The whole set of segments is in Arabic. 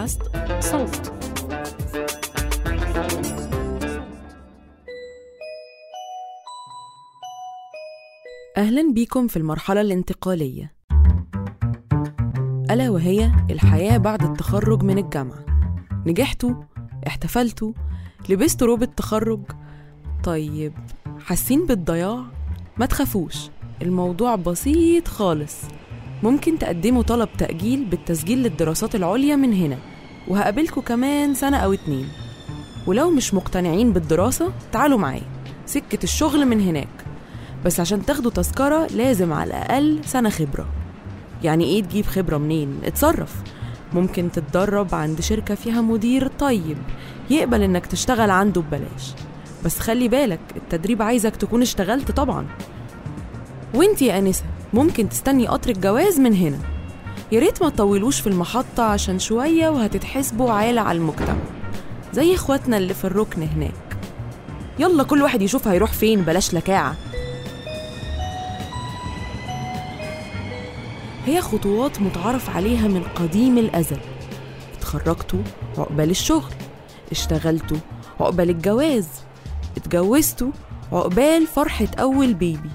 بودكاست صوت. أهلا بيكم في المرحلة الانتقالية. ألا وهي الحياة بعد التخرج من الجامعة. نجحتوا؟ احتفلتوا؟ لبستوا روب التخرج؟ طيب حاسين بالضياع؟ ما تخافوش الموضوع بسيط خالص. ممكن تقدموا طلب تأجيل بالتسجيل للدراسات العليا من هنا. وهقابلكوا كمان سنة أو اتنين. ولو مش مقتنعين بالدراسة تعالوا معايا. سكة الشغل من هناك. بس عشان تاخدوا تذكرة لازم على الأقل سنة خبرة. يعني إيه تجيب خبرة منين؟ اتصرف. ممكن تتدرب عند شركة فيها مدير طيب يقبل إنك تشتغل عنده ببلاش. بس خلي بالك التدريب عايزك تكون اشتغلت طبعا. وإنتي يا أنسة ممكن تستني قطر الجواز من هنا. يا ريت ما تطولوش في المحطة عشان شوية وهتتحسبوا عالة على المجتمع زي إخواتنا اللي في الركن هناك. يلا كل واحد يشوف هيروح فين بلاش لكاعة. هي خطوات متعارف عليها من قديم الأزل. اتخرجتوا عقبال الشغل. اشتغلتوا عقبال الجواز. اتجوزتوا عقبال فرحة أول بيبي.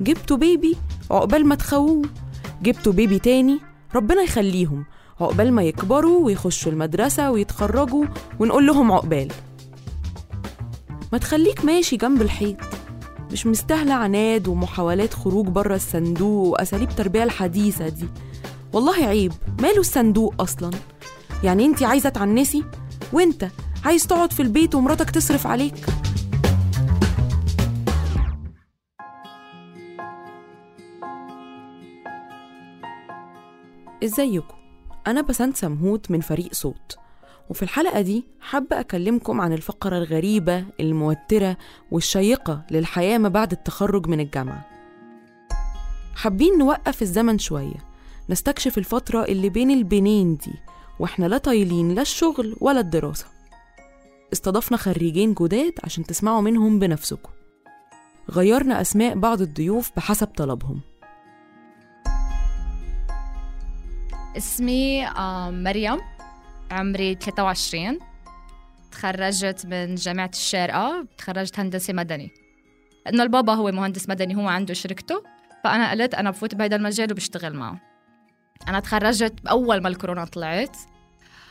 جبتوا بيبي عقبال ما تخووه. جبتوا بيبي تاني ربنا يخليهم عقبال ما يكبروا ويخشوا المدرسة ويتخرجوا ونقول لهم عقبال. ما تخليك ماشي جنب الحيط. مش مستاهلة عناد ومحاولات خروج بره الصندوق وأساليب تربية الحديثة دي. والله عيب ماله الصندوق أصلا؟ يعني أنتي عايزة تعنسي؟ وأنت عايز تقعد في البيت ومراتك تصرف عليك؟ إزيكم؟ أنا بسنت سمهوت من فريق صوت. وفي الحلقة دي حابة أكلمكم عن الفقرة الغريبة الموترة والشيقة للحياة ما بعد التخرج من الجامعة. حابين نوقف الزمن شوية نستكشف الفترة اللي بين البنين دي وإحنا لا طايلين لا الشغل ولا الدراسة. استضفنا خريجين جداد عشان تسمعوا منهم بنفسكم. غيرنا أسماء بعض الضيوف بحسب طلبهم. اسمي مريم. عمري 23 تخرجت من جامعة الشارقة. تخرجت هندسة مدني. لأنه البابا هو مهندس مدني هو عنده شركته. فأنا قلت أنا بفوت بهذا المجال وبشتغل معه. أنا تخرجت أول ما الكورونا طلعت.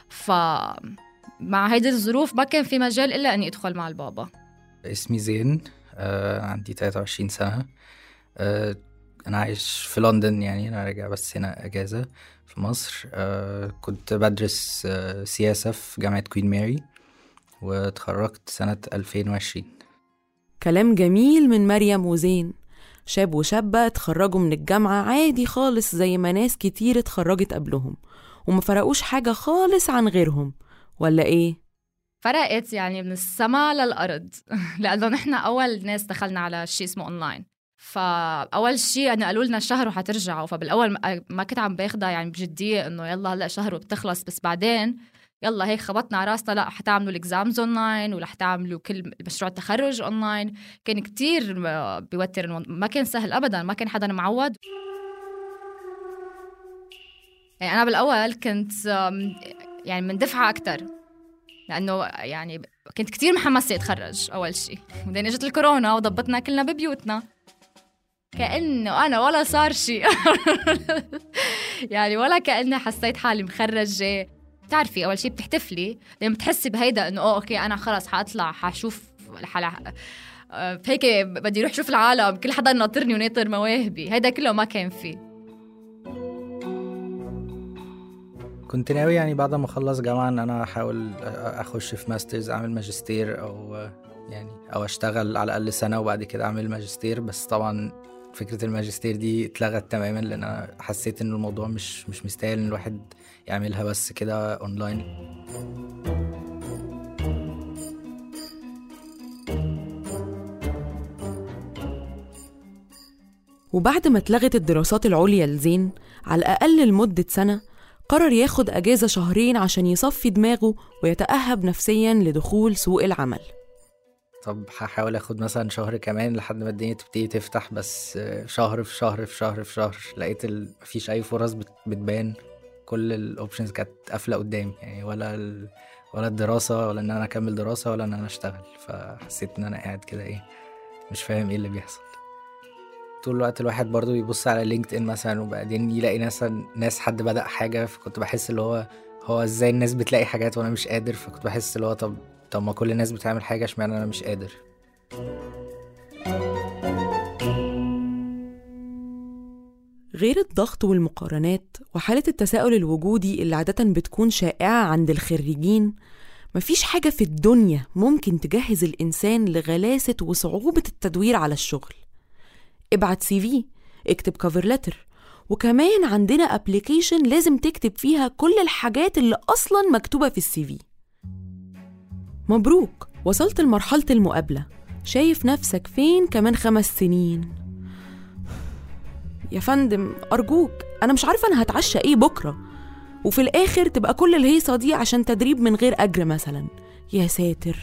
ف مع هيدي الظروف ما كان في مجال إلا أني أدخل مع البابا. اسمي زين. آه عندي 23 سنة. آه أنا عايش في لندن يعني أنا راجع بس هنا أجازة في مصر. آه كنت بدرس آه سياسة في جامعة كوين ماري واتخرجت سنة 2020 كلام جميل من مريم وزين. شاب وشابة اتخرجوا من الجامعة عادي خالص زي ما ناس كتير اتخرجت قبلهم وما فرقوش حاجة خالص عن غيرهم. ولا إيه؟ فرقت يعني من السما للأرض. لأنه نحن أول ناس دخلنا على شيء اسمه أونلاين فأول شيء يعني قالوا لنا شهر وحترجعوا. فبالأول ما كنت عم باخدها يعني بجدية إنه يلا هلأ شهر وبتخلص بس بعدين يلا هيك خبطنا على راسنا لأ حتعملوا ال exams online ولا حتعملوا كل مشروع التخرج اونلاين كان كتير بيوتر ما كان سهل ابدا ما كان حدا معود يعني أنا بالأول كنت يعني من دفعه أكثر لأنه يعني كنت كتير محمسة أتخرج أول شيء. بعدين إجت الكورونا وضبطنا كلنا ببيوتنا. كأنه أنا ولا صار شيء يعني ولا كأني حسيت حالي مخرجة. بتعرفي أول شيء بتحتفلي لما بتحسي بهيدا إنه أوه أوكي أنا خلص حأطلع حشوف حلا هيك بدي أروح شوف العالم كل حدا ناطرني وناطر مواهبي. هيدا كله ما كان فيه كنت ناوي يعني بعد ما اخلص جامعة إن أنا أحاول أخش في masters أعمل ماجستير أو يعني أو أشتغل على الأقل سنة وبعد كده أعمل ماجستير. بس طبعا فكرة الماجستير دي اتلغت تماما لأن أنا حسيت ان الموضوع مش مش مستاهل إن الواحد يعملها بس كده أونلاين. وبعد ما اتلغت الدراسات العليا لزين على الأقل لمدة سنة قرر ياخد أجازة شهرين عشان يصفي دماغه ويتأهب نفسيا لدخول سوق العمل. طب هحاول آخد مثلا شهر كمان لحد ما الدنيا تبتدي تفتح بس شهر في شهر في شهر في شهر لقيت ال... مفيش أي فرص بت... بتبان. كل الاوبشنز كانت قافلة قدامي يعني ولا ال... ولا الدراسة ولا إن أنا أكمل دراسة ولا إن أنا أشتغل. فحسيت إن أنا قاعد كده إيه مش فاهم إيه اللي بيحصل. طول الوقت الواحد برضو بيبص على لينكد ان مثلا وبعدين يلاقي ناس ناس حد بدأ حاجة فكنت بحس اللي هو هو إزاي الناس بتلاقي حاجات وأنا مش قادر؟ فكنت بحس اللي هو طب طب ما كل الناس بتعمل حاجة اشمعنى أنا مش قادر؟ غير الضغط والمقارنات وحالة التساؤل الوجودي اللي عادة بتكون شائعة عند الخريجين مفيش حاجة في الدنيا ممكن تجهز الإنسان لغلاسة وصعوبة التدوير على الشغل. ابعت CV اكتب cover letter وكمان عندنا application لازم تكتب فيها كل الحاجات اللي أصلا مكتوبة في ال CV. مبروك وصلت لمرحلة المقابلة. شايف نفسك فين كمان خمس سنين؟ يا فندم أرجوك أنا مش عارفة أنا هتعشى إيه بكرة. وفي الآخر تبقى كل الهيصة دي عشان تدريب من غير أجر مثلا. يا ساتر.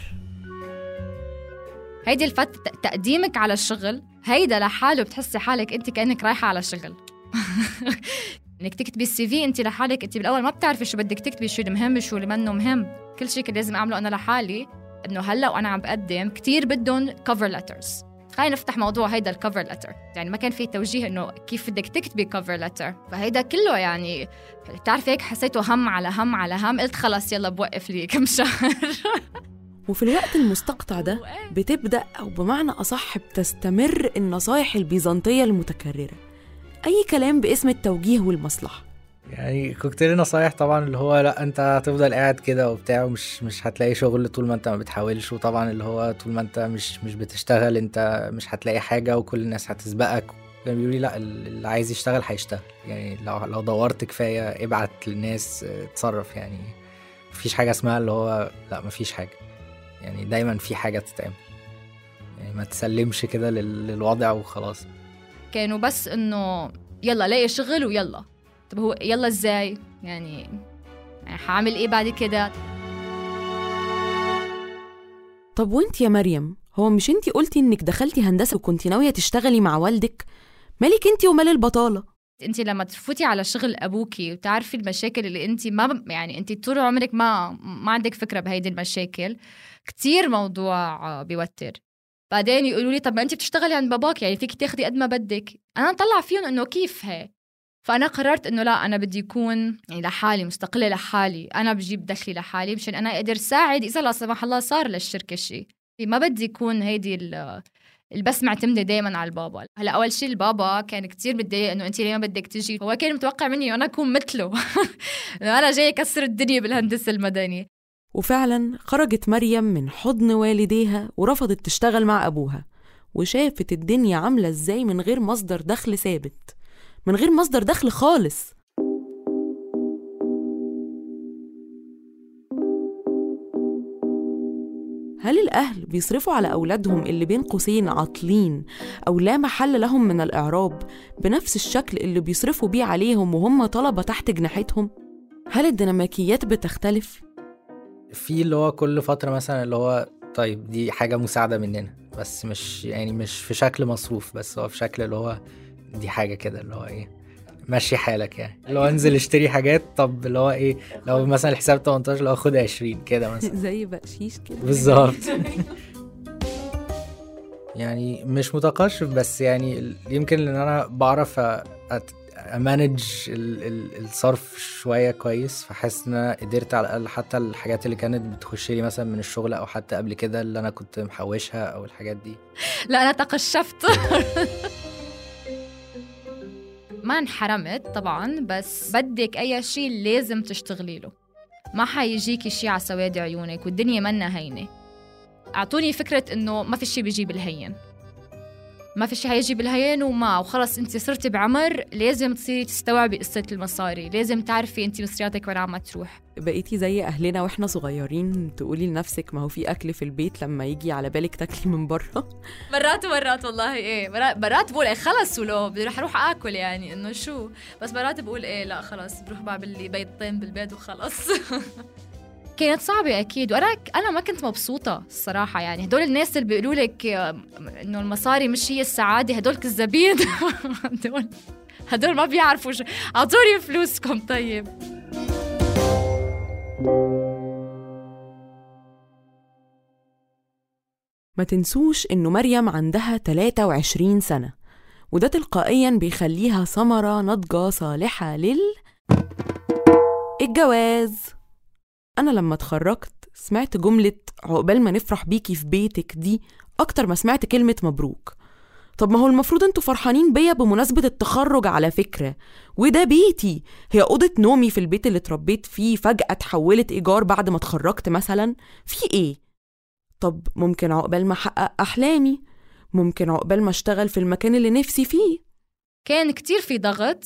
هيدي الفت تقديمك على الشغل هيدا لحاله بتحسي حالك أنت كأنك رايحة على شغل انك تكتبي ال CV انت لحالك انت بالأول ما بتعرفي شو بدك تكتبي شو المهم شو اللي منه مهم. كل شيء كان لازم أعمله أنا لحالي إنه هلأ وأنا عم بقدم كثير بدهم cover letters خلينا نفتح موضوع هيدا ال cover letter يعني ما كان في توجيه إنه كيف بدك تكتبي cover letter فهيدا كله يعني بتعرفي هيك حسيته هم على هم على هم. قلت خلص يلا بوقف لي كم شهر. وفي الوقت المستقطع ده بتبدأ أو بمعنى أصح بتستمر النصايح البيزنطية المتكررة. أي كلام باسم التوجيه والمصلحة. يعني كوكتيل نصايح طبعا اللي هو لأ أنت هتفضل قاعد كده وبتاع ومش مش هتلاقي شغل طول ما أنت ما بتحاولش وطبعا اللي هو طول ما أنت مش مش بتشتغل أنت مش هتلاقي حاجة وكل الناس هتسبقك. كان بيقولوا لي لأ اللي عايز يشتغل هيشتغل. يعني لو لو دورت كفاية ابعت للناس اتصرف يعني. مفيش حاجة اسمها اللي هو لأ مفيش حاجة. يعني دايما في حاجة تتعمل. يعني ما تسلمش كده للوضع وخلاص. كانوا بس إنه يلا لاقي شغل ويلا طب هو يلا إزاي؟ يعني يعني حعمل إيه بعد كده؟ طب وإنت يا مريم هو مش إنت قلتي إنك دخلتي هندسة وكنتي ناوية تشتغلي مع والدك؟ مالك إنت ومال البطالة؟ إنت لما تفوتي على شغل ابوكي وتعرفي المشاكل اللي إنت ما يعني إنت طول عمرك ما ما عندك فكرة بهيدي المشاكل كتير موضوع بيوتر. بعدين يقولوا لي طب ما انت بتشتغلي عند باباك يعني فيك تاخدي قد ما بدك. أنا طلع فيهم إنه كيف هيك فأنا قررت إنه لا أنا بدي اكون يعني لحالي مستقلة لحالي. أنا بجيب دخلي لحالي مشان أنا أقدر ساعد إذا لا سمح الله صار للشركة شيء. ما بدي يكون هيدي اللي بس معتمدة دائما على البابا. هلأ أول شيء البابا كان كتير متضايق إنه انت ليه ما بدك تجي؟ هو كان متوقع مني أنا أكون مثله. أنا جاي أكسر الدنيا بالهندسة المدني وفعلا خرجت مريم من حضن والديها ورفضت تشتغل مع أبوها وشافت الدنيا عاملة إزاي من غير مصدر دخل ثابت من غير مصدر دخل خالص هل الأهل بيصرفوا على أولادهم اللي بين قوسين عاطلين أو لا محل لهم من الإعراب بنفس الشكل اللي بيصرفوا بيه عليهم وهم طلبة تحت جناحتهم؟ هل الديناميكيات بتختلف؟ في اللي هو كل فترة مثلا اللي هو طيب دي حاجة مساعدة مننا بس مش يعني مش في شكل مصروف بس هو في شكل اللي هو دي حاجة كده اللي هو إيه مشي حالك يعني. لو انزل اشتري حاجات طب اللي هو إيه لو مثلا الحساب 18 لو خد 20 كده مثلا. زي بقشيش كده. بالظبط. يعني مش متقشف بس يعني يمكن ان أنا بعرف امانج الصرف شوية كويس فحاسس إن قدرت على الأقل حتى الحاجات اللي كانت بتخش لي مثلا من الشغل أو حتى قبل كده اللي أنا كنت محوشها أو الحاجات دي. لا أنا تقشفت. ما انحرمت طبعا بس بدك أي شيء لازم تشتغلي له. ما حيجيكي شيء على سواد عيونك والدنيا منا هينة. أعطوني فكرة إنه ما في شيء بيجي بالهين ما في شيء حيجي بالهين وما وخلص انت صرتي بعمر لازم تصيري تستوعبي قصة المصاري لازم تعرفي انت مصرياتك وين عم تروح. بقيتي زي أهلنا وإحنا صغيرين تقولي لنفسك ما هو في أكل في البيت لما يجي على بالك تاكلي من بره مرات ومرات والله إيه مرات بقول إيه خلص ولو بدي رح أروح آكل يعني إنه شو؟ بس مرات بقول إيه لا خلص بروح بعمل لي بيضتين بالبيت وخلص. كانت صعبة أكيد وأنا أنا ما كنت مبسوطة الصراحة يعني. هدول الناس اللي بيقولوا لك إنه المصاري مش هي السعادة هدول كذابين. هدول هدول ما بيعرفوا شو أعطوني فلوسكم طيب. ما تنسوش إنه مريم عندها 23 سنة وده تلقائيا بيخليها ثمرة ناضجة صالحة لل الجواز. أنا لما اتخرجت سمعت جملة عقبال ما نفرح بيكي في بيتك دي أكتر ما سمعت كلمة مبروك. طب ما هو المفروض أنتوا فرحانين بيا بمناسبة التخرج على فكرة وده بيتي. هي أوضة نومي في البيت اللي اتربيت فيه فجأة اتحولت إيجار بعد ما اتخرجت مثلا؟ في إيه؟ طب ممكن عقبال ما أحقق أحلامي؟ ممكن عقبال ما أشتغل في المكان اللي نفسي فيه؟ كان كتير في ضغط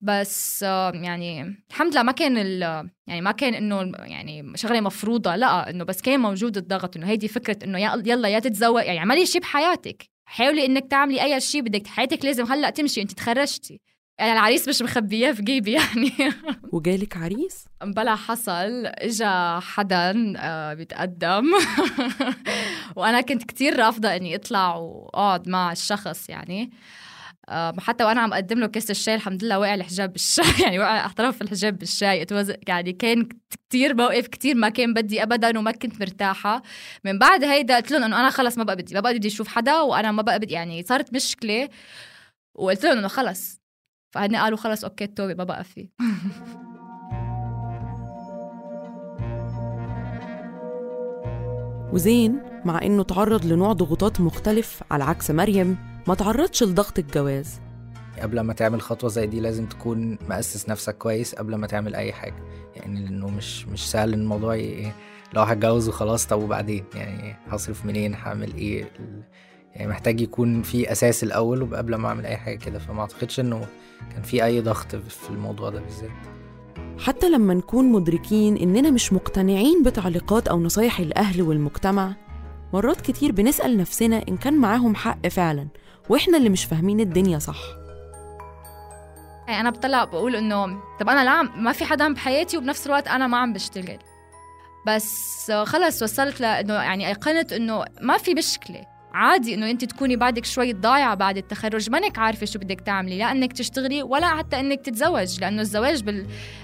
بس يعني الحمد لله ما كان ال يعني ما كان إنه يعني شغلة مفروضة لا إنه بس كان موجود الضغط إنه هيدي فكرة إنه يلا يا تتزوج يعني اعملي شيء بحياتك. حاولي إنك تعملي أي شيء بدك حياتك لازم هلأ تمشي أنت تخرجتي. يعني العريس مش مخبياه في جيبي يعني. وجالك عريس؟ بلا حصل. إجا حدا آه، بيتقدم. وأنا كنت كتير رافضة إني أطلع وأقعد مع الشخص يعني. حتى وأنا عم اقدم له كاس الشاي الحمد لله وقع الحجاب بالشاي. يعني وقع احترف الحجاب بالشاي. يعني كان كتير موقف كتير ما كان بدي ابدا وما كنت مرتاحة. من بعد هيدا قلت لهم إنه أنا خلص ما بقى بدي ما بقى بدي أشوف حدا وأنا ما بقى بدي يعني صارت مشكلة. وقلت لهم إنه خلص. فهن قالوا خلص أوكي التوبة ما بقى في. وزين مع إنه تعرض لنوع ضغوطات مختلف على عكس مريم ما تعرضش لضغط الجواز. قبل ما تعمل خطوة زي دي لازم تكون مؤسس نفسك كويس قبل ما تعمل أي حاجة. يعني لأنه مش مش سهل الموضوع إيه لو هتجوز وخلاص طب وبعدين؟ يعني هصرف منين؟ هعمل إيه؟ يعني محتاج يكون في أساس الأول وقبل ما أعمل أي حاجة كده. فما أعتقدش إنه كان في أي ضغط في الموضوع ده بالذات. حتى لما نكون مدركين إننا مش مقتنعين بتعليقات أو نصايح الأهل والمجتمع مرات كتير بنسأل نفسنا إن كان معاهم حق فعلا. وإحنا اللي مش فاهمين الدنيا صح. يعني أنا بطلع بقول إنه طب أنا لا ما في حدا بحياتي وبنفس الوقت أنا ما عم بشتغل. بس خلص وصلت لإنه يعني أيقنت إنه ما في مشكلة. عادي إنه أنت تكوني بعدك شوي ضايعة بعد التخرج مانك عارفة شو بدك تعملي لا إنك تشتغلي ولا حتى إنك تتزوج لأنه الزواج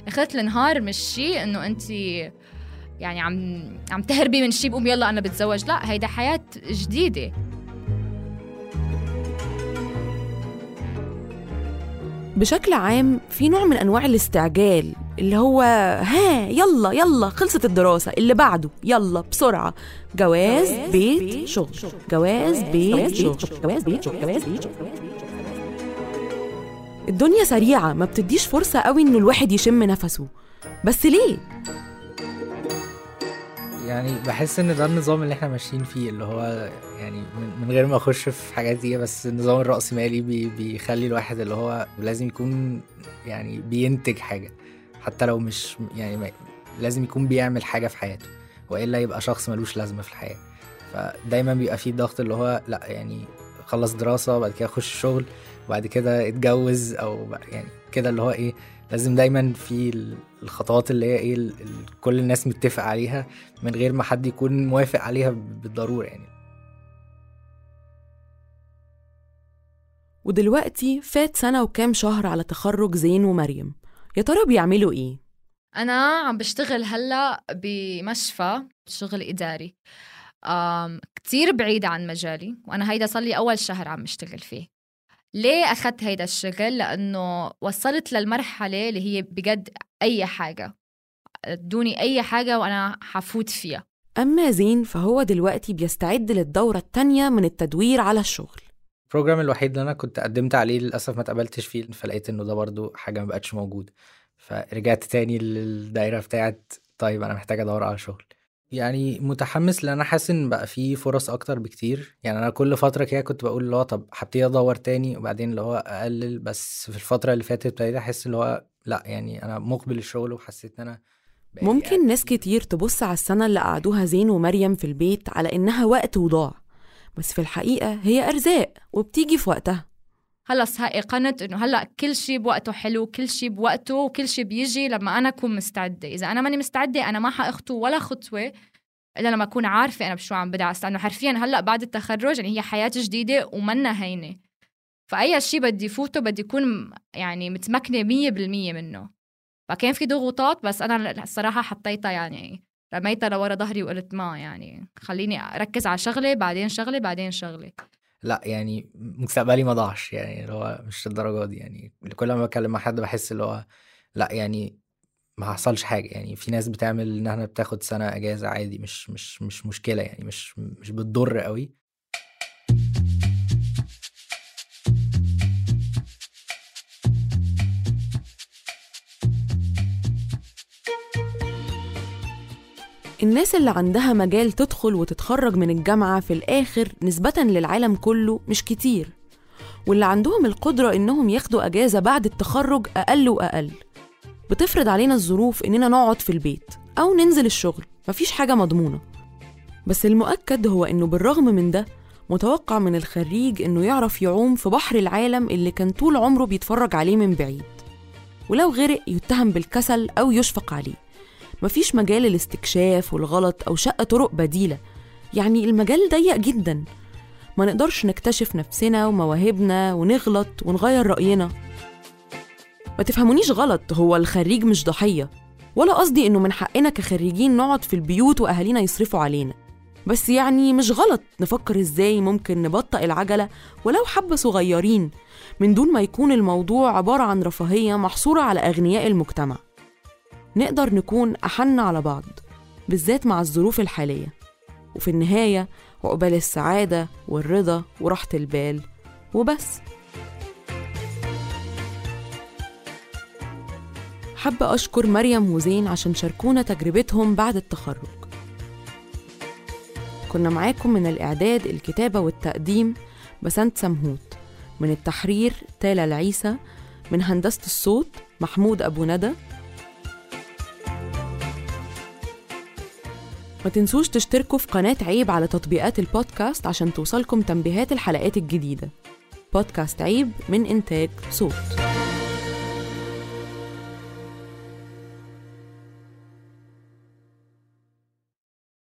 باخرة النهار مش شيء إنه أنت يعني عم عم تهربي من شيء بقوم يلا أنا بتزوج لا هيدا حياة جديدة. بشكل عام في نوع من أنواع الاستعجال اللي هو ها يلا يلا خلصت الدراسة اللي بعده يلا بسرعة. جواز بيت شغل. جواز بيت شغل. جواز بيت شغل. جواز بيت شغل. الدنيا سريعة ما بتديش فرصة قوي إنه الواحد يشم نفسه. بس ليه؟ يعني بحس إن ده النظام اللي إحنا ماشيين فيه اللي هو يعني من غير ما أخش في حاجات دي بس النظام الرأسمالي بي بيخلي الواحد اللي هو لازم يكون يعني بينتج حاجة حتى لو مش يعني لازم يكون بيعمل حاجة في حياته وإلا يبقى شخص ملوش لازمة في الحياة. فدايما بيبقى فيه ضغط اللي هو لأ يعني خلص دراسة وبعد كده أخش شغل وبعد كده اتجوز أو يعني كده اللي هو إيه لازم دايما في الخطوات اللي هي إيه كل الناس متفق عليها من غير ما حد يكون موافق عليها بالضرورة يعني. ودلوقتي فات سنة وكام شهر على تخرج زين ومريم. يا ترى بيعملوا إيه؟ أنا عم بشتغل هلأ بمشفى شغل إداري. كتير بعيد عن مجالي وأنا هيدا صار لي أول شهر عم بشتغل فيه. ليه أخذت هيدا الشغل؟ لأنه وصلت للمرحلة اللي هي بجد أي حاجة. أدوني أي حاجة وأنا حفوت فيها. أما زين فهو دلوقتي بيستعد للدورة التانية من التدوير على الشغل. البروجرام الوحيد اللي أنا كنت قدمت عليه للأسف ما تقبلتش فيه فلقيت إنه ده برضو حاجة ما بقتش موجود فرجعت تاني للدايرة بتاعت طيب أنا محتاج أدور على شغل. يعني متحمس لأن أنا حاسس إن بقى في فرص أكتر بكتير. يعني أنا كل فترة كده كنت بقول اللي هو طب هبتدي أدور تاني وبعدين اللي هو أقلل بس في الفترة اللي فاتت ابتديت أحس اللي هو لأ يعني أنا مقبل الشغل وحسيت إن أنا ممكن يعني ناس كتير تبص على السنة اللي قعدوها زين ومريم في البيت على إنها وقت وضاع بس في الحقيقة هي أرزاق وبتيجي في وقتها. خلص هاي قنت إنه هلا كل شيء بوقته حلو كل شيء بوقته وكل شيء بيجي لما أنا أكون مستعدة. إذا أنا ماني مستعدة أنا ما حأخطو ولا خطوة إلا لما أكون عارفة أنا بشو عم بدعس. لأنه حرفيا هلا بعد التخرج يعني هي حياة جديدة ومنا هينة. فأي شيء بدي فوته بدي اكون يعني متمكنة مية بالمية منه. فكان في ضغوطات بس أنا الصراحة حطيتها يعني رميتها لورا ظهري وقلت ما يعني خليني أركز على شغلة بعدين شغلة بعدين شغلة. لا يعني مستقبلي ما ضاعش يعني اللي هو مش الدرجه دي يعني كل ما بتكلم مع حد بحس اللي هو لا يعني ما حصلش حاجة يعني في ناس بتعمل انها بتاخد سنة إجازة عادي مش مش مش مشكلة يعني مش مش بتضر قوي. الناس اللي عندها مجال تدخل وتتخرج من الجامعة في الآخر نسبة للعالم كله مش كتير. واللي عندهم القدرة إنهم ياخدوا أجازة بعد التخرج أقل وأقل. بتفرض علينا الظروف إننا نقعد في البيت أو ننزل الشغل مفيش حاجة مضمونة. بس المؤكد هو إنه بالرغم من ده متوقع من الخريج إنه يعرف يعوم في بحر العالم اللي كان طول عمره بيتفرج عليه من بعيد. ولو غرق يتهم بالكسل أو يشفق عليه. مفيش مجال للاستكشاف والغلط أو شق طرق بديلة. يعني المجال ضيق جدا. ما نقدرش نكتشف نفسنا ومواهبنا ونغلط ونغير رأينا. ما تفهمونيش غلط هو الخريج مش ضحية. ولا قصدي إنه من حقنا كخريجين نقعد في البيوت وأهالينا يصرفوا علينا. بس يعني مش غلط نفكر إزاي ممكن نبطئ العجلة ولو حبة صغيرين من دون ما يكون الموضوع عبارة عن رفاهية محصورة على أغنياء المجتمع. نقدر نكون أحن على بعض بالذات مع الظروف الحالية. وفي النهاية عقبال السعادة والرضا وراحة البال. وبس. حابة أشكر مريم وزين عشان شاركونا تجربتهم بعد التخرج. كنا معاكم من الإعداد الكتابة والتقديم بسنت سمهوت. من التحرير تالا العيسى من هندسة الصوت محمود أبو ندى. ما تنسوش تشتركوا في قناة عيب على تطبيقات البودكاست عشان توصلكم تنبيهات الحلقات الجديدة. بودكاست عيب من إنتاج صوت.